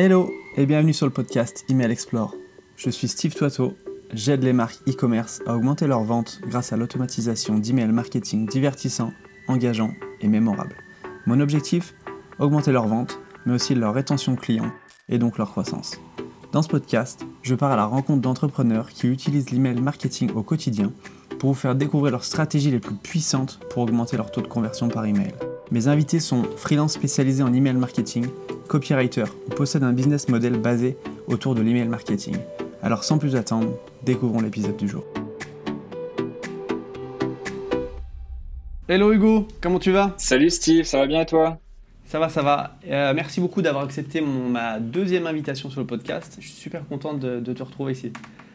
Hello et bienvenue sur le podcast Email Explore. Je suis Steve Toiteau, j'aide les marques e-commerce à augmenter leurs ventes grâce à l'automatisation d'email marketing divertissant, engageant et mémorable. Mon objectif Augmenter leurs ventes, mais aussi leur rétention client et donc leur croissance. Dans ce podcast, je pars à la rencontre d'entrepreneurs qui utilisent l'email marketing au quotidien pour vous faire découvrir leurs stratégies les plus puissantes pour augmenter leur taux de conversion par email. Mes invités sont freelance spécialisés en email marketing, copywriter ou possèdent un business model basé autour de l'email marketing. Alors sans plus attendre, découvrons l'épisode du jour. Hello Hugo, comment tu vas? Salut Steve, ça va bien et toi? Ça va, ça va. Euh, merci beaucoup d'avoir accepté ma deuxième invitation sur le podcast. Je suis super content de, te retrouver ici.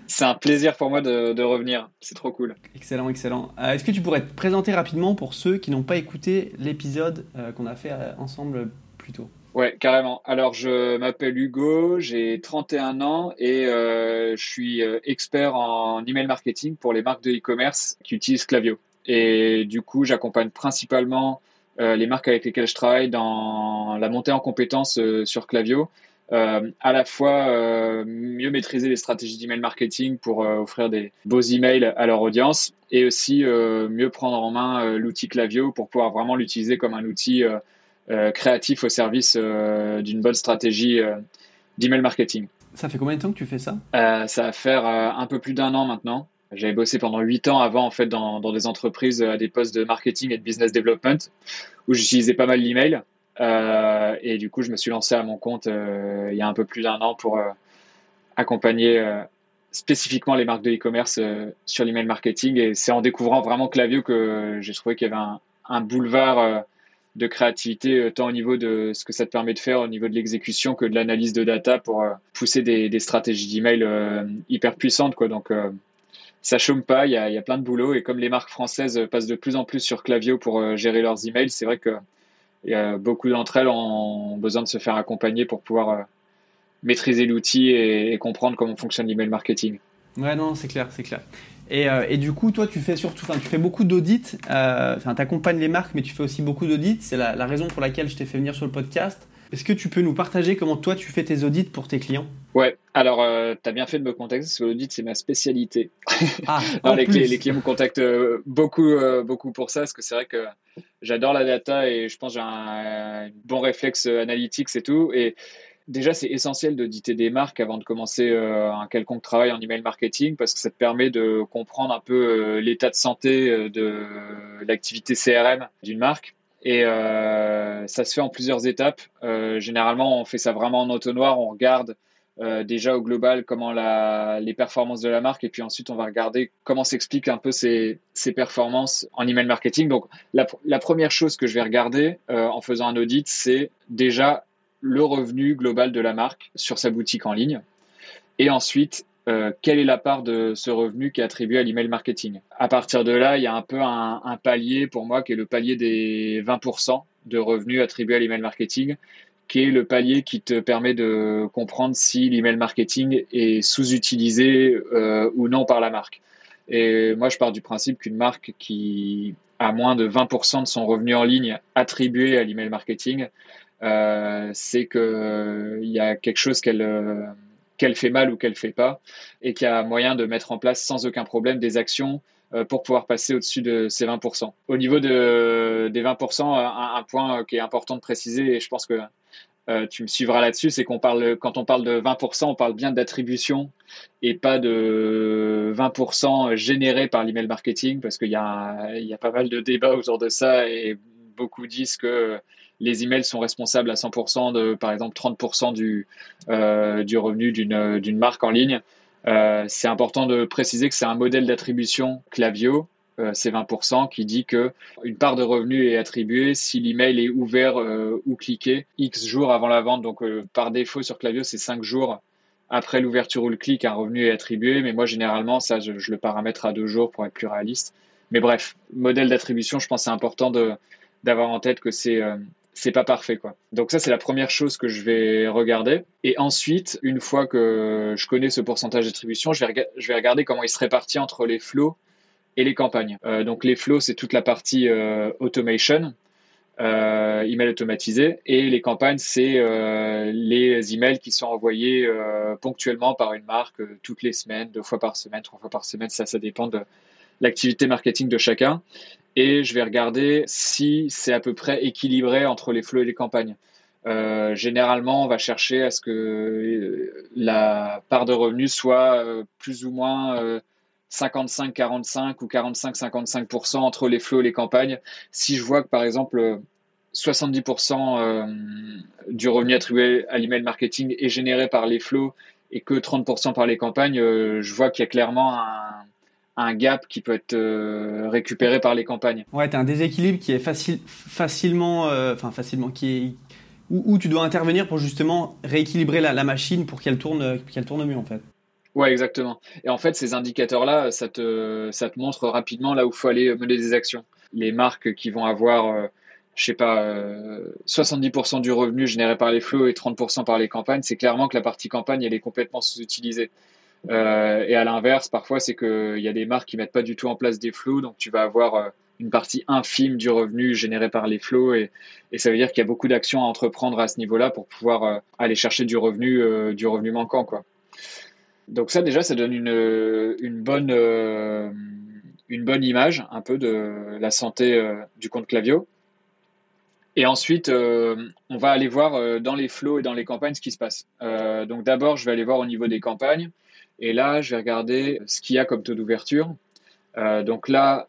C'est un plaisir pour moi de, revenir, c'est trop cool. Excellent, excellent. Euh, est-ce que tu pourrais te présenter rapidement pour ceux qui n'ont pas écouté l'épisode euh, qu'on a fait ensemble plus tôt? Ouais, carrément. Alors, je m'appelle Hugo, j'ai 31 ans et je suis expert en email marketing pour les marques de e-commerce qui utilisent Clavio. Et du coup, j'accompagne principalement euh, les marques avec lesquelles je travaille dans la montée en compétences euh, sur Clavio. Euh, à la fois euh, mieux maîtriser les stratégies d'email marketing pour offrir des beaux emails à leur audience et aussi mieux prendre en main l'outil Clavio pour pouvoir vraiment l'utiliser comme un outil créatif au service d'une bonne stratégie d'email marketing. Ça fait combien de temps que tu fais ça? Ça va faire un peu plus d'un an maintenant. J'avais bossé pendant huit ans avant en fait dans, dans, des entreprises à des postes de marketing et de business development où j'utilisais pas mal l'email euh, et du coup je me suis lancé à mon compte euh, il y a un peu plus d'un an pour euh, accompagner euh, spécifiquement les marques de e-commerce euh, sur l'email marketing et c'est en découvrant vraiment Clavio que j'ai trouvé qu'il y avait un, un boulevard de créativité tant au niveau de ce que ça te permet de faire au niveau de l'exécution que de l'analyse de data pour pousser des, stratégies d'email hyper puissantes quoi donc ça chôme pas, il y, a, plein de boulot. Et comme les marques françaises passent de plus en plus sur Clavio pour euh, gérer leurs emails, c'est vrai que beaucoup d'entre elles ont besoin de se faire accompagner pour pouvoir euh, maîtriser l'outil et, comprendre comment fonctionne l'email marketing. Ouais, non, c'est clair, c'est clair. Et, euh, et, du coup, toi, tu fais surtout, tu fais beaucoup d'audits. Enfin, tu accompagnes les marques, mais tu fais aussi beaucoup d'audits. C'est la, la, raison pour laquelle je t'ai fait venir sur le podcast. Est-ce que tu peux nous partager comment toi tu fais tes audits pour tes clients? Ouais, alors euh, tu as bien fait de me contacter parce que l'audit c'est ma spécialité. Ah, les, les, clients me contactent euh, beaucoup, euh, beaucoup pour ça parce que c'est vrai que j'adore la data et je pense que j'ai un, bon réflexe analytique et tout. Et déjà c'est essentiel d'auditer des marques avant de commencer un quelconque travail en email marketing parce que ça te permet de comprendre un peu l'état de santé de l'activité CRM d'une marque et euh, ça se fait en plusieurs étapes. Euh, généralement, on fait ça vraiment en auto-noir. On regarde euh, déjà au global comment la, les performances de la marque et puis ensuite on va regarder comment s'expliquent un peu ces, ces, performances en email marketing. Donc la, première chose que je vais regarder euh, en faisant un audit, c'est déjà le revenu global de la marque sur sa boutique en ligne. Et ensuite, euh, quelle est la part de ce revenu qui est attribué à l'email marketing? À partir de là, il y a un peu un, palier pour moi qui est le palier des 20% de revenus attribués à l'email marketing, qui est le palier qui te permet de comprendre si l'email marketing est sous-utilisé euh, ou non par la marque. Et moi, je pars du principe qu'une marque qui a moins de 20% de son revenu en ligne attribué à l'email marketing, euh, c'est qu'il y a quelque chose qu'elle qu'elle fait mal ou qu'elle fait pas, et qu'il y a moyen de mettre en place sans aucun problème des actions euh, pour pouvoir passer au-dessus de ces 20%. Au niveau de, des 20%, un, point qui est important de préciser, et je pense que euh, tu me suivras là-dessus, c'est qu'on parle, quand on parle de 20%, on parle bien d'attribution et pas de 20% généré par l'email marketing, parce qu'il y il y a pas mal de débats autour de ça et beaucoup disent que les emails sont responsables à 100% de, par exemple, 30% du, euh, du revenu d'une marque en ligne. Euh, c'est important de préciser que c'est un modèle d'attribution Clavio, euh, c'est 20%, qui dit que une part de revenu est attribuée si l'email est ouvert ou cliqué X jours avant la vente. Donc, par défaut, sur Clavio, c'est 5 jours après l'ouverture ou le clic, un revenu est attribué. Mais moi, généralement, ça, je, le paramètre à deux jours pour être plus réaliste. Mais bref, modèle d'attribution, je pense que c'est important d'avoir en tête que c'est c'est pas parfait quoi. Donc ça c'est la première chose que je vais regarder et ensuite une fois que je connais ce pourcentage d'attribution, je vais, je vais regarder comment il se répartit entre les flows et les campagnes. Euh, donc les flows c'est toute la partie euh, automation. euh, email automatisé. Et les campagnes, c'est euh, les emails qui sont envoyés ponctuellement par une marque toutes les semaines, deux fois par semaine, trois fois par semaine. Ça, ça dépend de l'activité marketing de chacun. Et je vais regarder si c'est à peu près équilibré entre les flots et les campagnes. Euh, généralement, on va chercher à ce que la part de revenus soit plus ou moins 55-45 ou 45-55% entre les flots et les campagnes. Si je vois que par exemple 70% euh, du revenu attribué à l'email marketing est généré par les flots et que 30% par les campagnes, euh, je vois qu'il y a clairement un, gap qui peut être euh, récupéré par les campagnes. Ouais, tu as un déséquilibre qui est facile, facilement, enfin facilement, qui est, où, tu dois intervenir pour justement rééquilibrer la, la machine pour qu'elle tourne, qu'elle tourne mieux en fait. Ouais, exactement. Et en fait, ces indicateurs-là, ça te, ça te montre rapidement là où il faut aller mener des actions. Les marques qui vont avoir, euh, je sais pas, 70% euh, du revenu généré par les flots et 30% par les campagnes, c'est clairement que la partie campagne, elle est complètement sous-utilisée. Euh, et à l'inverse, parfois, c'est qu'il y a des marques qui mettent pas du tout en place des flots, donc tu vas avoir euh, une partie infime du revenu généré par les flots, et, ça veut dire qu'il y a beaucoup d'actions à entreprendre à ce niveau-là pour pouvoir euh, aller chercher du revenu, du revenu manquant, quoi. Donc ça déjà, ça donne une, bonne, image un peu de la santé du compte Clavio. Et ensuite, on va aller voir dans les flots et dans les campagnes ce qui se passe. donc d'abord, je vais aller voir au niveau des campagnes. Et là, je vais regarder ce qu'il y a comme taux d'ouverture. donc là,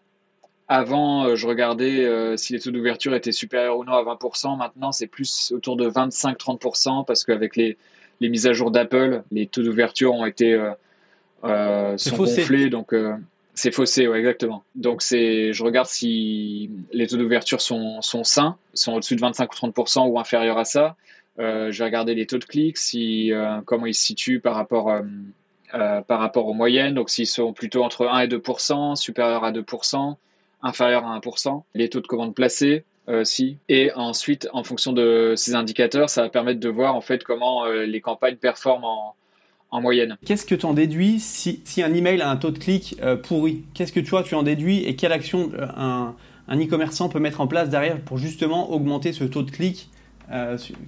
avant, je regardais si les taux d'ouverture étaient supérieurs ou non à 20%. Maintenant, c'est plus autour de 25-30% parce qu'avec les, les mises à jour d'Apple, les taux d'ouverture ont été euh, euh sont gonflés, donc euh, c'est faussé, ouais, exactement. Donc c'est, je regarde si les taux d'ouverture sont, sont sains, sont au-dessus de 25 ou 30% ou inférieurs à ça. Euh, je vais regarder les taux de clics, si comment ils se situent par rapport par rapport aux moyennes. Donc s'ils sont plutôt entre 1 et 2%, supérieurs à 2%, inférieurs à 1%. Les taux de commandes placées, euh, si. Et ensuite, en fonction de ces indicateurs, ça va permettre de voir en fait comment euh, les campagnes performent en, en moyenne. Qu'est-ce que tu en déduis si, si, un email a un taux de clic euh, pourri? Qu'est-ce que tu tu en déduis et quelle action un, un e-commerçant peut mettre en place derrière pour justement augmenter ce taux de clic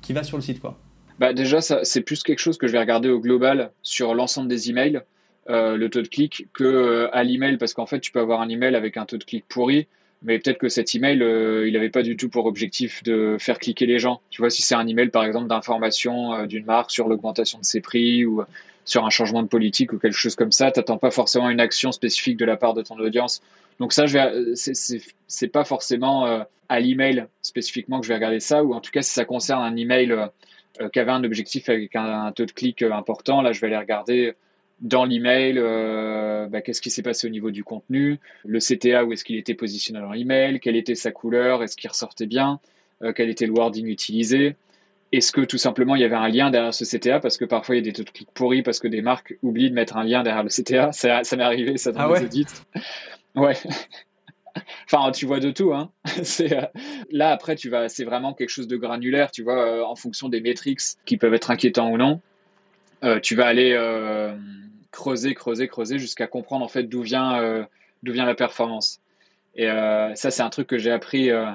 qui va sur le site quoi? Bah déjà, c'est plus quelque chose que je vais regarder au global sur l'ensemble des emails, le taux de clic, que à l'email, parce qu'en fait, tu peux avoir un email avec un taux de clic pourri, mais peut-être que cet email, euh, il n'avait pas du tout pour objectif de faire cliquer les gens. Tu vois, si c'est un email, par exemple, d'information euh, d'une marque sur l'augmentation de ses prix ou sur un changement de politique ou quelque chose comme ça, tu n'attends pas forcément une action spécifique de la part de ton audience. Donc ça, je vais, c'est, pas forcément euh, à l'email spécifiquement que je vais regarder ça, ou en tout cas, si ça concerne un email qui avait un objectif avec un, taux de clic important, là, je vais aller regarder dans l'email, euh, bah, qu'est-ce qui s'est passé au niveau du contenu, le CTA, où est-ce qu'il était positionné dans l'email, quelle était sa couleur, est-ce qu'il ressortait bien, euh, quel était le wording utilisé, est-ce que tout simplement il y avait un lien derrière ce CTA, parce que parfois il y a des taux de clics pourris parce que des marques oublient de mettre un lien derrière le CTA, ça, ça m'est arrivé ça dans ah les audits. Ouais. enfin, tu vois de tout. Hein. euh, là, après, tu vas, c'est vraiment quelque chose de granulaire, tu vois, en fonction des métriques qui peuvent être inquiétants ou non. tu vas aller creuser, creuser, creuser jusqu'à comprendre en fait d'où vient, euh, d'où vient la performance. Et euh, ça, c'est un truc que j'ai appris euh,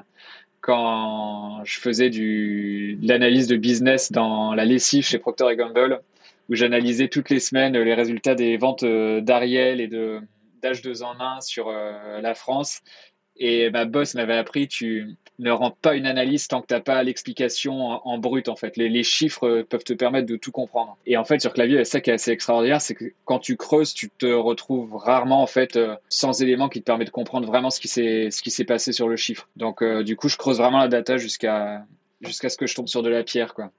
quand je faisais du, de l'analyse de business dans la lessive chez Procter Gamble, où j'analysais toutes les semaines les résultats des ventes d'Ariel et de d'H2 en 1 sur la France. Et ma boss m'avait appris, tu ne rends pas une analyse tant que tu n'as pas l'explication en, brut, en fait. Les, chiffres peuvent te permettre de tout comprendre. Et en fait, sur clavier, ça qui est assez extraordinaire, c'est que quand tu creuses, tu te retrouves rarement, en fait, euh, sans éléments qui te permettent de comprendre vraiment ce qui s'est, passé sur le chiffre. Donc, euh, du coup, je creuse vraiment la data jusqu'à, jusqu'à ce que je tombe sur de la pierre, quoi.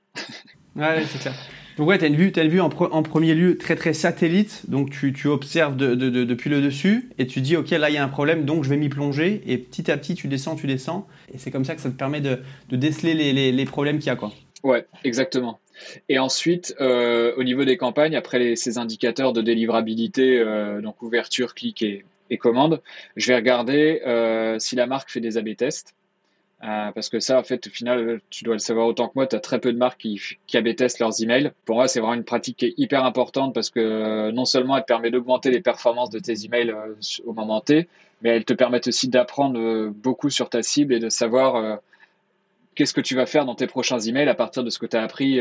ouais, c'est clair. Donc ouais, tu as une vue, as une vue en, premier lieu très très satellite, donc tu, tu observes de, de, de, depuis le dessus et tu dis ok là il y a un problème donc je vais m'y plonger et petit à petit tu descends, tu descends et c'est comme ça que ça te permet de, déceler les, les, problèmes qu'il y a quoi. Ouais, exactement. Et ensuite, euh, au niveau des campagnes, après ces indicateurs de délivrabilité, euh, donc ouverture, clic et, et, commande, je vais regarder euh, si la marque fait des A/B tests. Euh, parce que ça, en fait, au final, tu dois le savoir autant que moi, tu as très peu de marques qui, qui AB testent leurs emails. Pour moi, c'est vraiment une pratique qui est hyper importante parce que euh, non seulement elle permet d'augmenter les performances de tes emails euh, au moment T, mais elle te permet aussi d'apprendre beaucoup sur ta cible et de savoir qu'est-ce que tu vas faire dans tes prochains emails à partir de ce que tu as appris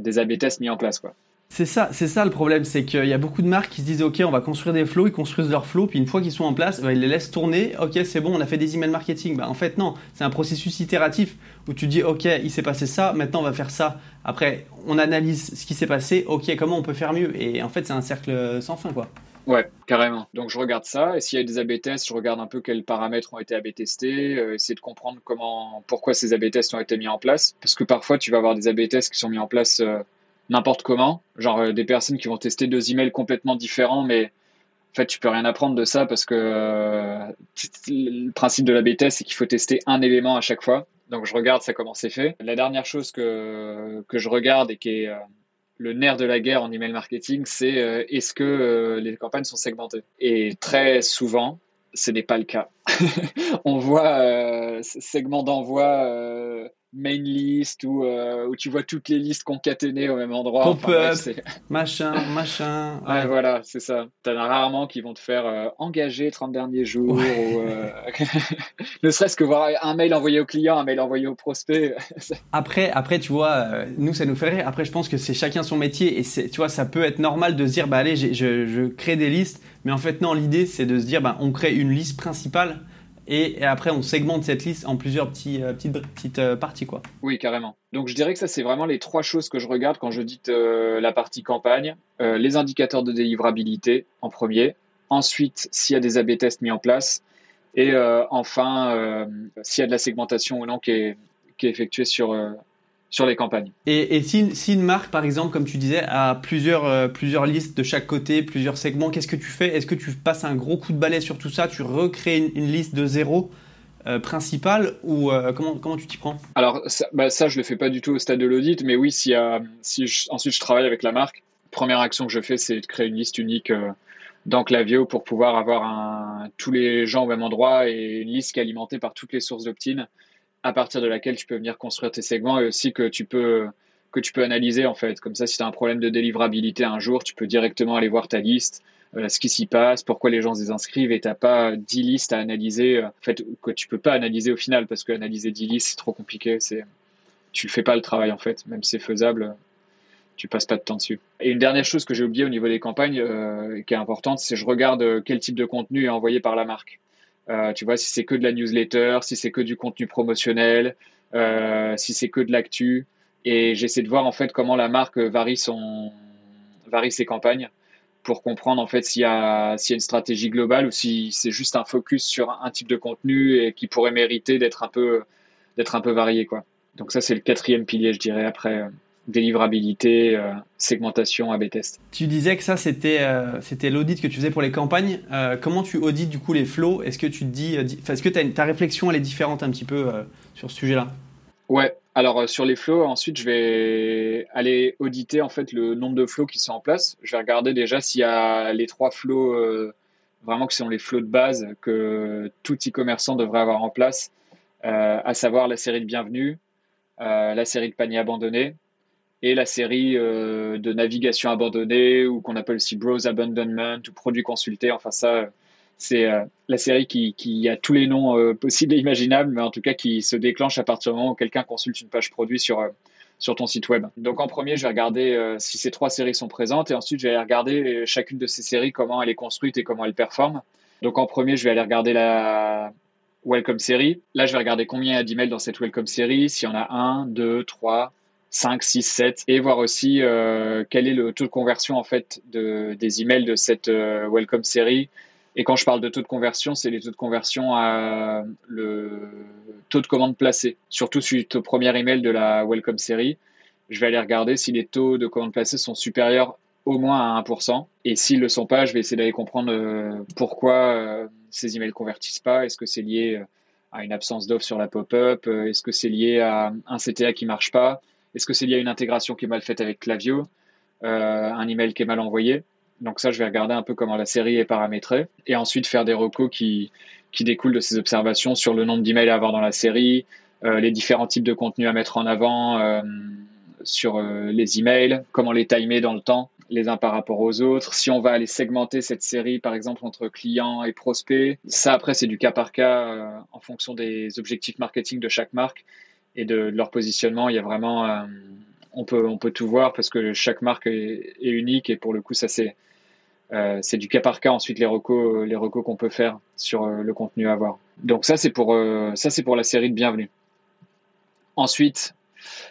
des A/B mis en place, quoi. C'est ça, c'est ça le problème, c'est qu'il y a beaucoup de marques qui se disent ok, on va construire des flows, ils construisent leurs flows, puis une fois qu'ils sont en place, bah, ils les laissent tourner. Ok, c'est bon, on a fait des emails marketing. Bah, en fait non, c'est un processus itératif où tu dis ok, il s'est passé ça, maintenant on va faire ça. Après, on analyse ce qui s'est passé. Ok, comment on peut faire mieux? Et en fait, c'est un cercle sans fin quoi. Ouais, carrément. Donc je regarde ça, et s'il y a des AB tests, je regarde un peu quels paramètres ont été AB testés, euh, essayer de comprendre comment, pourquoi ces AB tests ont été mis en place, parce que parfois tu vas avoir des AB tests qui sont mis en place euh, n'importe comment. Genre euh, des personnes qui vont tester deux emails complètement différents, mais en fait, tu peux rien apprendre de ça parce que euh, le principe de la bêta, c'est qu'il faut tester un élément à chaque fois. Donc, je regarde ça comment c'est fait. La dernière chose que, que je regarde et qui est euh, le nerf de la guerre en email marketing, c'est est-ce que les campagnes sont segmentées? Et très souvent, ce n'est pas le cas. On voit segment d'envoi main list où, euh, où tu vois toutes les listes concaténées au même endroit. Pop-up, machin, machin. Ouais, voilà, c'est ça. T'en as rarement qui vont te faire euh, engager 30 derniers jours ou euh, ne serait-ce que voir un mail envoyé au client, un mail envoyé au prospect. après, après, tu vois, nous, ça nous fait rire. Après, je pense que c'est chacun son métier et tu vois, ça peut être normal de se dire, bah allez, je, je crée des listes. Mais en fait, non, l'idée, c'est de se dire, bah, on crée une liste principale et, après, on segmente cette liste en plusieurs euh, petites, petites euh, parties. Quoi. Oui, carrément. Donc je dirais que ça, c'est vraiment les trois choses que je regarde quand je dis euh, la partie campagne. les indicateurs de délivrabilité en premier. Ensuite, s'il y a des A-B tests mis en place. Et enfin, s'il y a de la segmentation ou non qui est effectuée sur, sur les campagnes. Et, si, une marque, par exemple, comme tu disais, a plusieurs, euh, plusieurs listes de chaque côté, plusieurs segments, qu'est-ce que tu fais? Est-ce que tu passes un gros coup de balai sur tout ça? Tu recrées une, liste de zéro euh, principale ou euh, comment, comment tu t'y prends? Alors ça, bah ça, je le fais pas du tout au stade de l'audit, mais oui, si, si ensuite je travaille avec la marque, première action que je fais, c'est de créer une liste unique dans Clavio pour pouvoir avoir un, tous les gens au même endroit et une liste qui est alimentée par toutes les sources d'opt-in à partir de laquelle tu peux venir construire tes segments et aussi que tu peux que tu peux analyser en fait. Comme ça, si tu as un problème de délivrabilité un jour, tu peux directement aller voir ta liste, euh, ce qui s'y passe, pourquoi les gens se désinscrivent et t'as pas 10 listes à analyser, euh, en fait, que tu peux pas analyser au final parce que analyser 10 listes, c'est trop compliqué. C'est, tu fais pas le travail en fait, même si c'est faisable, tu passes pas de temps dessus. Et une dernière chose que j'ai oublié au niveau des campagnes, euh, qui est importante, c'est je regarde quel type de contenu est envoyé par la marque. Euh, tu vois, si c'est que de la newsletter, si c'est que du contenu promotionnel, euh, si c'est que de l'actu. Et j'essaie de voir en fait comment la marque varie, son, varie ses campagnes pour comprendre en fait s'il y, a, y a une stratégie globale ou si c'est juste un focus sur un type de contenu et qui pourrait mériter d'être un peu, un peu varié. Quoi. Donc ça, c'est le quatrième pilier, je dirais, après délivrabilité, euh, segmentation, A/B test. Tu disais que ça c'était euh, c'était l'audit que tu faisais pour les campagnes. Euh, comment tu audites du coup les flows? Est-ce que tu te dis, est-ce que ta réflexion elle est différente un petit peu sur ce sujet-là? Ouais. Alors sur les flows, ensuite je vais aller auditer en fait le nombre de flows qui sont en place. Je vais regarder déjà s'il y a les trois flows vraiment qui sont les flows de base que tout e-commerçant devrait avoir en place, à savoir la série de bienvenue, la série de paniers abandonnés et la série euh, de navigation abandonnée ou qu'on appelle aussi Browse Abandonment ou Produits consultés. Enfin, ça, c'est euh, la série qui, a tous les noms euh, possibles et imaginables, mais en tout cas qui se déclenche à partir du moment où quelqu'un consulte une page produit sur, sur ton site web. Donc en premier, je vais regarder si ces trois séries sont présentes et ensuite je vais aller regarder chacune de ces séries, comment elle est construite et comment elle performe. Donc en premier, je vais aller regarder la Welcome série. Là, je vais regarder combien il y a d'emails dans cette Welcome série, s'il y en a un, deux, trois, 5, 6, 7 et voir aussi euh, quel est le taux de conversion en fait de, des emails de cette euh, welcome série. Et quand je parle de taux de conversion, c'est les taux de conversion à le taux de commande placée. Surtout suite au premier email de la welcome série, je vais aller regarder si les taux de commande placée sont supérieurs au moins à 1%. Et s'ils ne le sont pas, je vais essayer d'aller comprendre euh, pourquoi ces emails convertissent pas. Est-ce que c'est lié à une absence d'offre sur la pop-up? Est-ce que c'est lié à un CTA qui marche pas? Est-ce que c'est lié à une intégration qui est mal faite avec Clavio, euh, un email qui est mal envoyé? Donc ça, je vais regarder un peu comment la série est paramétrée et ensuite faire des recos qui, qui découlent de ces observations sur le nombre d'emails à avoir dans la série, euh, les différents types de contenus à mettre en avant euh, sur les emails, comment les timer dans le temps les uns par rapport aux autres, si on va aller segmenter cette série par exemple entre clients et prospects. Ça après c'est du cas par cas en fonction des objectifs marketing de chaque marque et de, leur positionnement. Il y a vraiment, on peut, on peut tout voir parce que chaque marque est, unique et pour le coup, ça c'est, c'est du cas par cas. Ensuite, les recos, les recos qu'on peut faire sur le contenu à voir. Donc ça, c'est pour, ça c'est pour la série de bienvenue. Ensuite,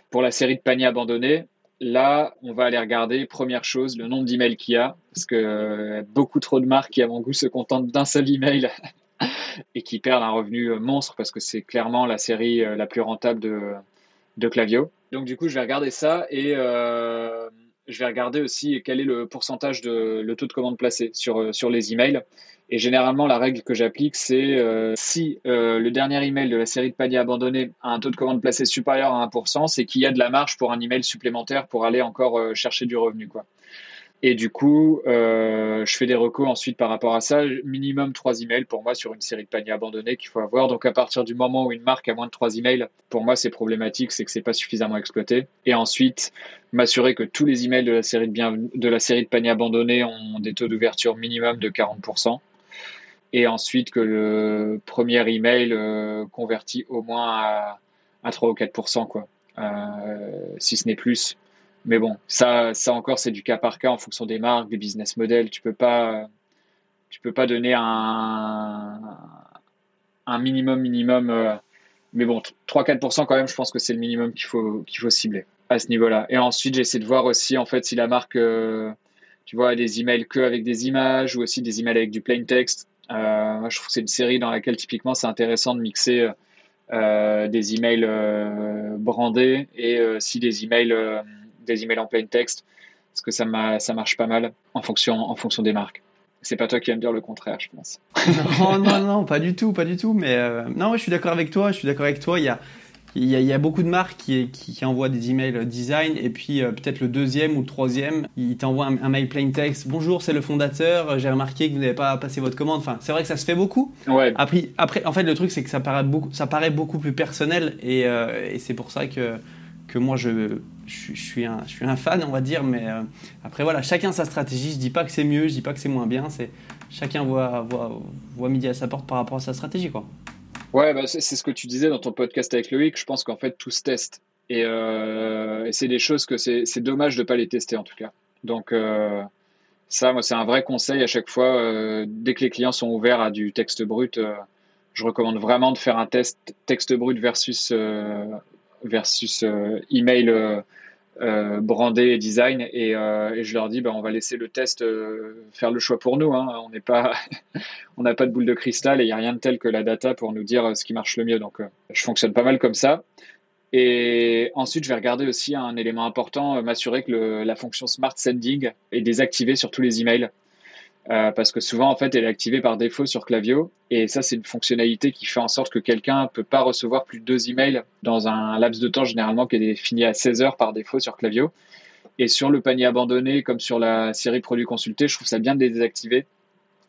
pour la série de paniers abandonnés, là, on va aller regarder, première chose, le nombre d'emails qu'il y a, parce que euh, beaucoup trop de marques qui, à mon goût, se contentent d'un seul email et qui perdent un revenu euh, monstre, parce que c'est clairement la série euh, la plus rentable de, Clavio. Donc, du coup, je vais regarder ça et je vais regarder aussi quel est le pourcentage de le taux de commande placé sur, sur les emails. Et généralement, la règle que j'applique, c'est euh, si euh, le dernier email de la série de paniers abandonnés a un taux de commande placé supérieur à 1%, c'est qu'il y a de la marge pour un email supplémentaire pour aller encore euh, chercher du revenu. Quoi. Et du coup, euh, je fais des recos ensuite par rapport à ça. Minimum trois emails pour moi sur une série de paniers abandonnés qu'il faut avoir. Donc à partir du moment où une marque a moins de trois emails, pour moi c'est problématique, c'est que c'est pas suffisamment exploité. Et ensuite, m'assurer que tous les emails de la série de, bien, de la série de paniers abandonnés ont des taux d'ouverture minimum de 40% et ensuite que le premier email euh, convertit au moins à, à 3 ou 4%, quoi, euh, si ce n'est plus. Mais bon, ça, ça encore, c'est du cas par cas en fonction des marques, des business models. Tu peux pas, tu peux pas donner un, un minimum, minimum. Euh, mais bon, 3-4% quand même, je pense que c'est le minimum qu'il faut, qu'il faut cibler à ce niveau-là. Et ensuite, j'essaie de voir aussi, en fait, si la marque, tu vois, a des emails que avec des images ou aussi des emails avec du plain text. Euh, je trouve que c'est une série dans laquelle typiquement c'est intéressant de mixer euh, des emails euh, brandés et si des emails, des emails en plain text, parce que ça, ça marche pas mal en fonction, en fonction des marques. C'est pas toi qui vas me dire le contraire, je pense. non, non, non, pas du tout, pas du tout. Mais non, je suis d'accord avec toi. Je suis d'accord avec toi. Il y a, il y, a, il y, a, beaucoup de marques qui, qui, envoient des emails design et puis euh, peut-être le deuxième ou le troisième, ils t'envoient un, mail plain text. Bonjour, c'est le fondateur. J'ai remarqué que vous n'avez pas passé votre commande. Enfin, c'est vrai que ça se fait beaucoup. Ouais. Après, après, en fait, le truc c'est que ça paraît beaucoup, ça paraît beaucoup plus personnel et, euh, et c'est pour ça que que moi je, je, suis un, je suis un fan, on va dire. Mais euh, après voilà, chacun sa stratégie. Je dis pas que c'est mieux, je dis pas que c'est moins bien. C'est chacun voit, voit voit midi à sa porte par rapport à sa stratégie, quoi. Ouais, bah c'est ce que tu disais dans ton podcast avec Loïc. Je pense qu'en fait, tout se teste. Et, euh, c'est des choses que c'est dommage de pas les tester en tout cas. Donc, euh, ça, moi, c'est un vrai conseil à chaque fois. Dès que les clients sont ouverts à du texte brut, je recommande vraiment de faire un test texte brut versus, versus email euh, brandé et design. Et, euh, et, je leur dis bah, on va laisser le test euh, faire le choix pour nous hein. on n'est pas on n'a pas de boule de cristal et il n'y a rien de tel que la data pour nous dire ce qui marche le mieux. Donc je fonctionne pas mal comme ça. Et ensuite je vais regarder aussi un élément important m'assurer que le, la fonction smart sending est désactivée sur tous les emails euh, parce que souvent en fait elle est activée par défaut sur Clavio. Et ça c'est une fonctionnalité qui fait en sorte que quelqu'un peut pas recevoir plus de deux emails dans un laps de temps généralement qui est défini à 16 heures par défaut sur Clavio. Et sur le panier abandonné comme sur la série produits consultés je trouve ça bien de les désactiver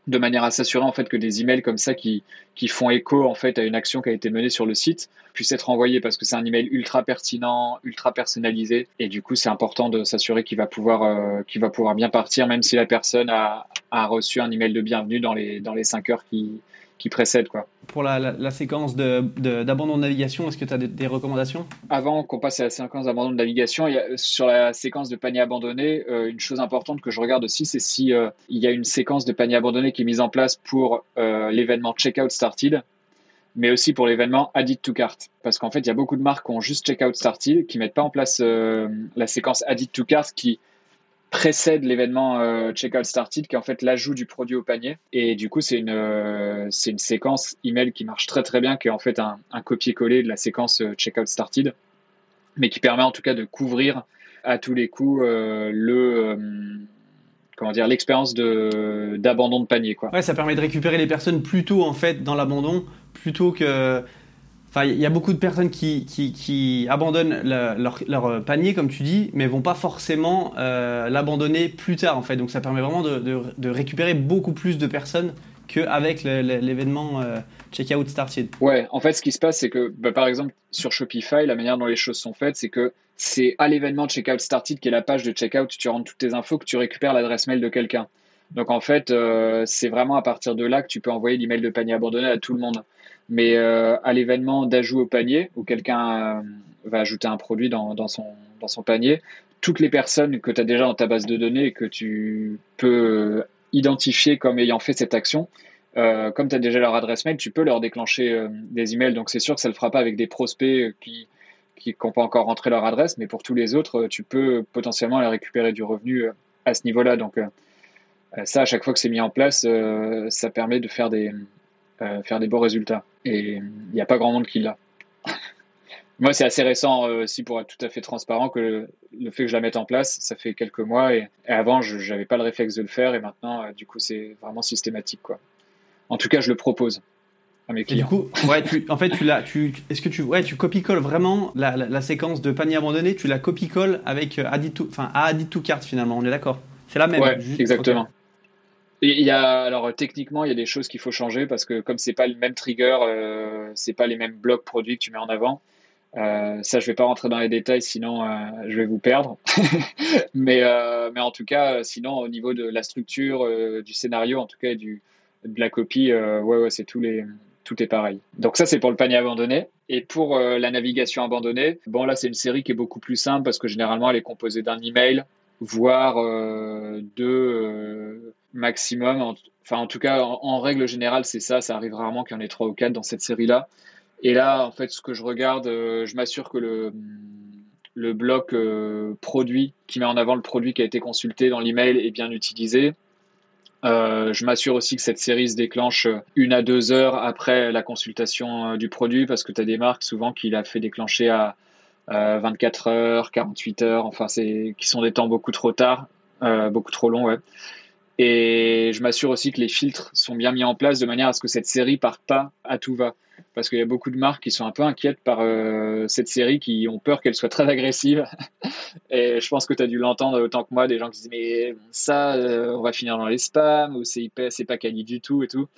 de manière à s'assurer en fait que des emails comme ça qui, qui font écho en fait à une action qui a été menée sur le site puissent être envoyés parce que c'est un email ultra pertinent, ultra personnalisé. Et du coup c'est important de s'assurer qu'il va pouvoir euh, qu'il va pouvoir bien partir même si la personne a, a reçu un email de bienvenue dans les dans les 5 heures qui qui précède. Quoi. Pour la, la, séquence d'abandon de, de, navigation, est-ce que tu as des, recommandations? Avant qu'on passe à la séquence d'abandon de navigation, il y a, sur la séquence de panier abandonné, euh, une chose importante que je regarde aussi, c'est si euh, il y a une séquence de panier abandonné qui est mise en place pour euh, l'événement Checkout Started, mais aussi pour l'événement Added to Cart. Parce qu'en fait, il y a beaucoup de marques qui ont juste Checkout Started, qui mettent pas en place la séquence Added to Cart qui précède l'événement euh, Checkout Started, qui est en fait l'ajout du produit au panier. Et du coup, c'est une, euh, une séquence email qui marche très très bien, qui est en fait un, copier-coller de la séquence euh, Checkout Started, mais qui permet en tout cas de couvrir à tous les coups le comment dire l'expérience d'abandon de panier quoi. Ouais, ça permet de récupérer les personnes plus tôt en fait dans l'abandon plutôt que Enfin, il y a beaucoup de personnes qui, abandonnent leur, leur, panier, comme tu dis, mais vont pas forcément euh, l'abandonner plus tard, en fait. Donc, ça permet vraiment de, récupérer beaucoup plus de personnes qu'avec l'événement euh, Checkout Started. Ouais, en fait, ce qui se passe, c'est que, bah, par exemple, sur Shopify, la manière dont les choses sont faites, c'est que c'est à l'événement Checkout Started, qui est la page de checkout, tu rentres toutes tes infos, que tu récupères l'adresse mail de quelqu'un. Donc, en fait, euh, c'est vraiment à partir de là que tu peux envoyer l'email de panier abandonné à tout le monde. Mais à l'événement d'ajout au panier, où quelqu'un va ajouter un produit dans, son, panier, toutes les personnes que tu as déjà dans ta base de données et que tu peux identifier comme ayant fait cette action, euh, comme tu as déjà leur adresse mail, tu peux leur déclencher euh, des emails. Donc c'est sûr que ça ne le fera pas avec des prospects qui qui n'ont pas encore rentré leur adresse, mais pour tous les autres, tu peux potentiellement aller récupérer du revenu euh, à ce niveau-là. Donc ça, à chaque fois que c'est mis en place, ça permet de faire des, faire des beaux résultats. Et il n'y a pas grand monde qui l'a. Moi, c'est assez récent aussi pour être tout à fait transparent que le, fait que je la mette en place, ça fait quelques mois et, avant, je n'avais pas le réflexe de le faire et maintenant, du coup, c'est vraiment systématique. Quoi. En tout cas, je le propose à mes clients. du coup, ouais, en fait, tu l'as, tu, est-ce que tu, ouais, tu copie-colles vraiment la, séquence de panier abandonné, tu la copie-colles avec euh, Add to, enfin, Add to cart finalement, on est d'accord? C'est la même. Ouais, exactement. Et il y a alors techniquement il y a des choses qu'il faut changer parce que comme c'est pas le même trigger, euh, c'est pas les mêmes blocs produits que tu mets en avant. Euh, ça, je vais pas rentrer dans les détails, sinon euh, je vais vous perdre. mais, euh, mais en tout cas, sinon au niveau de la structure, du scénario, en tout cas du, de la copie, ouais, ouais, c'est tous les, tout est pareil. Donc ça, c'est pour le panier abandonné. Et pour la navigation abandonnée, bon là, c'est une série qui est beaucoup plus simple parce que généralement, elle est composée d'un email, voire deux maximum. enfin, en tout cas, en, en règle générale, c'est ça. Ça arrive rarement qu'il y en ait trois ou quatre dans cette série-là. Et là, en fait, ce que je regarde, euh, je m'assure que le, le bloc euh, produit qui met en avant le produit qui a été consulté dans l'email est bien utilisé. Euh, je m'assure aussi que cette série se déclenche une à deux heures après la consultation du produit parce que tu as des marques souvent qui l'a fait déclencher à 24 heures, 48 heures, enfin c'est qui sont des temps beaucoup trop tard, beaucoup trop longs, ouais. Et je m'assure aussi que les filtres sont bien mis en place de manière à ce que cette série parte pas à tout va parce qu'il y a beaucoup de marques qui sont un peu inquiètes par euh, cette série, qui ont peur qu'elle soit très agressive. et je pense que tu as dû l'entendre autant que moi, des gens qui disent mais ça, euh, on va finir dans les spams, ou c'est pas quali du tout et tout.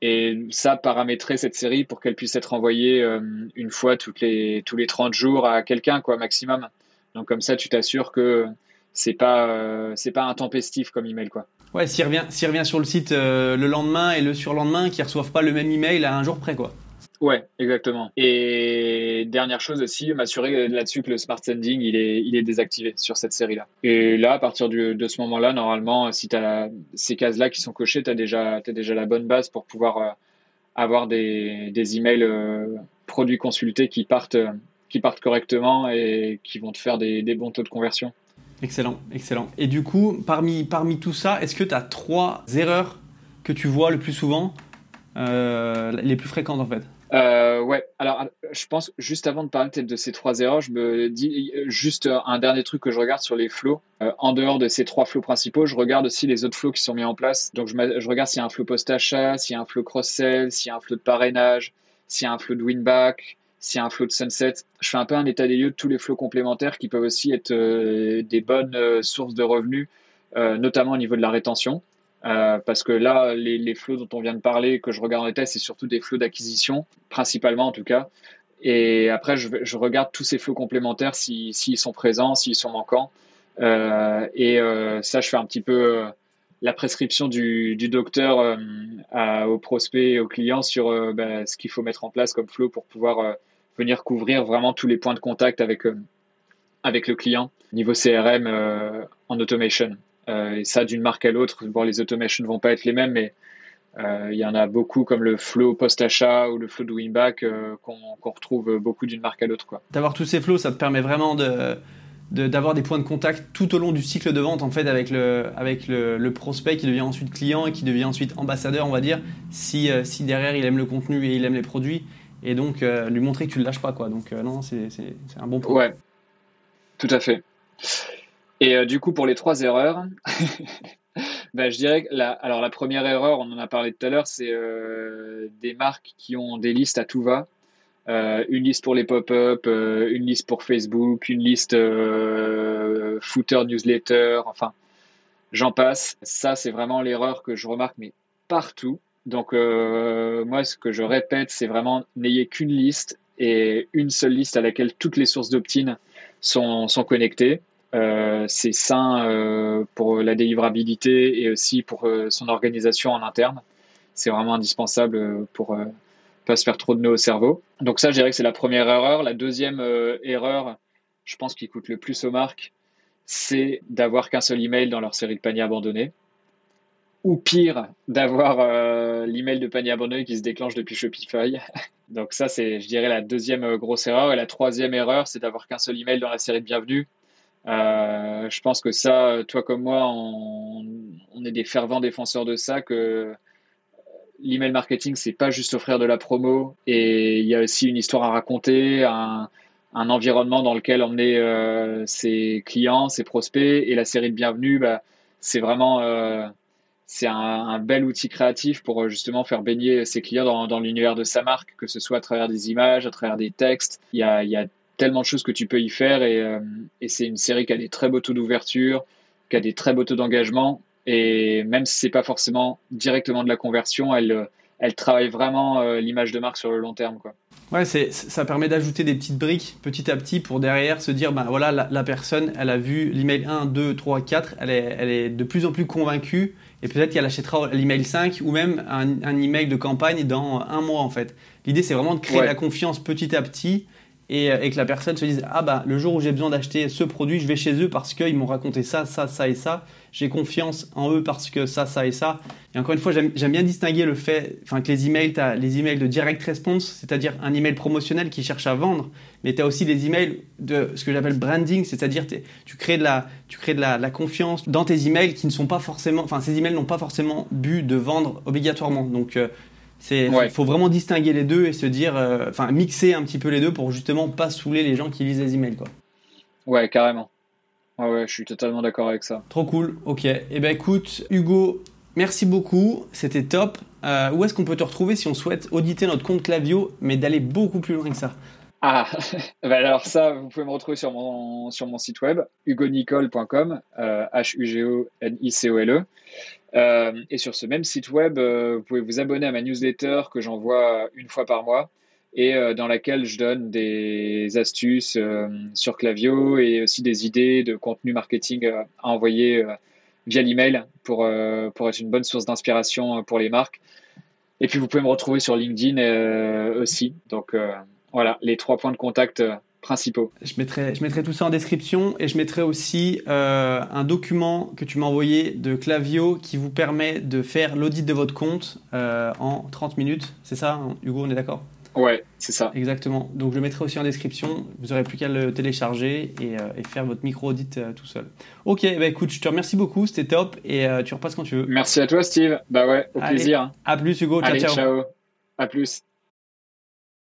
Et ça, paramétrer cette série pour qu'elle puisse être envoyée euh, une fois toutes les, tous les 30 jours à quelqu'un, quoi, maximum. Donc comme ça, tu t'assures que c'est pas, c'est pas intempestif comme email, quoi. Ouais, s'il revient, revient sur le site le lendemain et le surlendemain, qu'ils reçoivent pas le même email à un jour près, quoi. Ouais, exactement. Et dernière chose aussi, m'assurer là-dessus que le smart sending il est, il est désactivé sur cette série-là. Et là, à partir de ce moment-là, normalement, si tu as ces cases-là qui sont cochées, tu as déjà, as déjà la bonne base pour pouvoir euh, avoir des, des emails euh, produits consultés qui partent, qui partent correctement et qui vont te faire des, des bons taux de conversion. Excellent, excellent. Et du coup, parmi, tout ça, est-ce que tu as trois erreurs que tu vois le plus souvent, euh, les plus fréquentes en fait? Euh, ouais, alors je pense juste avant de parler de ces trois erreurs, je me dis juste un dernier truc que je regarde sur les flows. Euh, en dehors de ces trois flows principaux, je regarde aussi les autres flows qui sont mis en place. Donc je, je regarde s'il y a un flow post-achat, s'il y a un flow cross-sell, s'il y a un flow de parrainage, s'il y a un flow de win-back, s'il y a un flow de sunset. Je fais un peu un état des lieux de tous les flows complémentaires qui peuvent aussi être euh, des bonnes euh, sources de revenus, notamment au niveau de la rétention. Euh, parce que là, les, les, flots dont on vient de parler, que je regarde en détail, c'est surtout des flots d'acquisition, principalement en tout cas. Et après, je, je regarde tous ces flots complémentaires s'ils sont présents, s'ils sont manquants. Euh, et euh, ça, je fais un petit peu euh, la prescription du, du docteur euh, à, aux prospects et aux clients sur bah, ce qu'il faut mettre en place comme flow pour pouvoir venir couvrir vraiment tous les points de contact avec, avec le client niveau CRM en automation. Euh, et ça, d'une marque à l'autre, bon, les automations ne vont pas être les mêmes, mais euh, il y en a beaucoup comme le flow post-achat ou le flow de win-back euh, qu'on retrouve beaucoup d'une marque à l'autre. D'avoir tous ces flows, ça te permet vraiment de d'avoir des points de contact tout au long du cycle de vente en fait avec le avec le, prospect qui devient ensuite client et qui devient ensuite ambassadeur on va dire si, si derrière il aime le contenu et il aime les produits et donc lui montrer que tu le lâches pas quoi donc non c'est un bon point ouais tout à fait et euh, du coup, pour les trois erreurs, bah, je dirais que la, alors la première erreur, on en a parlé tout à l'heure, c'est euh, des marques qui ont des listes à tout va. Euh, une liste pour les pop-up, euh, une liste pour Facebook, une liste euh, footer newsletter, enfin, j'en passe. Ça, c'est vraiment l'erreur que je remarque, mais partout. Donc, moi, ce que je répète, c'est vraiment n'ayez qu'une liste et une seule liste à laquelle toutes les sources d'opt-in sont, connectées. Euh, c'est sain euh, pour la délivrabilité et aussi pour euh, son organisation en interne. C'est vraiment indispensable pour, pas se faire trop de nœuds au cerveau. Donc ça, je dirais que c'est la première erreur. La deuxième erreur, je pense qui coûte le plus aux marques, c'est d'avoir qu'un seul email dans leur série de paniers abandonnés. Ou pire, d'avoir euh, l'email de panier abandonné qui se déclenche depuis Shopify. Donc ça, c'est, je dirais, la deuxième euh, grosse erreur. Et la troisième erreur, c'est d'avoir qu'un seul email dans la série de bienvenue. Euh, je pense que ça, toi comme moi, on, est des fervents défenseurs de ça, que l'email marketing, c'est pas juste offrir de la promo, et il y a aussi une histoire à raconter, un, environnement dans lequel emmener euh, ses clients, ses prospects, et la série de bienvenue, bah, c'est vraiment c'est un, bel outil créatif pour euh, justement faire baigner ses clients dans, l'univers de sa marque, que ce soit à travers des images, à travers des textes. Il y a, il y a tellement de choses que tu peux y faire et, et c'est une série qui a des très beaux taux d'ouverture, qui a des très beaux taux d'engagement et même si c'est pas forcément directement de la conversion, elle, elle travaille vraiment l'image de marque sur le long terme. Quoi. Ouais, c'est, ça permet d'ajouter des petites briques petit à petit pour derrière se dire, ben voilà, la, personne, elle a vu l'email 1, 2, 3, 4, elle est, elle est de plus en plus convaincue et peut-être qu'elle achètera l'email 5 ou même un, un, email de campagne dans un mois en fait. L'idée, c'est vraiment de créer la confiance petit à petit et, et, que la personne se dise, ah bah le jour où j'ai besoin d'acheter ce produit, je vais chez eux parce qu'ils m'ont raconté ça, ça, ça et ça j'ai confiance en eux parce que ça, ça et ça. Et encore une fois, j'aime bien distinguer le fait enfin, que les emails, as les emails de direct response, c'est-à-dire un email promotionnel qui cherche à vendre, mais tu as aussi des emails de ce que j'appelle branding, c'est-à-dire tu crées de, la, tu crées de la, confiance dans tes emails qui ne sont pas forcément, enfin ces emails n'ont pas forcément but de vendre obligatoirement. Donc euh, c'est, faut vraiment distinguer les deux et se dire, euh, enfin mixer un petit peu les deux pour justement pas saouler les gens qui lisent les emails, quoi. Ouais, carrément. Ah ouais, je suis totalement d'accord avec ça. Trop cool. Ok. Eh ben écoute, Hugo, merci beaucoup. C'était top. Euh, où est-ce qu'on peut te retrouver si on souhaite auditer notre compte Clavio, mais d'aller beaucoup plus loin que ça? Ah, bah alors ça, vous pouvez me retrouver sur mon, site web, hugonicole.com, H-U-G-O-N-I-C-O-L-E. Euh, et sur ce même site web, euh, vous pouvez vous abonner à ma newsletter que j'envoie une fois par mois et euh, dans laquelle je donne des astuces euh, sur Clavio et aussi des idées de contenu marketing euh, à envoyer via l'email pour, pour être une bonne source d'inspiration pour les marques. Et puis vous pouvez me retrouver sur LinkedIn aussi. Donc voilà, les trois points de contact principaux. Je mettrai, je mettrai tout ça en description et je mettrai aussi un document que tu m'as envoyé de Clavio qui vous permet de faire l'audit de votre compte en 30 minutes. C'est ça, hein, Hugo, on est d'accord? Ouais, c'est ça. Exactement. Donc je le mettrai aussi en description. Vous n'aurez plus qu'à le télécharger et, euh, faire votre micro-audit euh, tout seul. Ok, bah écoute, je te remercie beaucoup, c'était top et euh, tu repasses quand tu veux. Merci à toi Steve. Bah ouais, au plaisir. À plus Hugo, ciao ciao. ciao. À plus.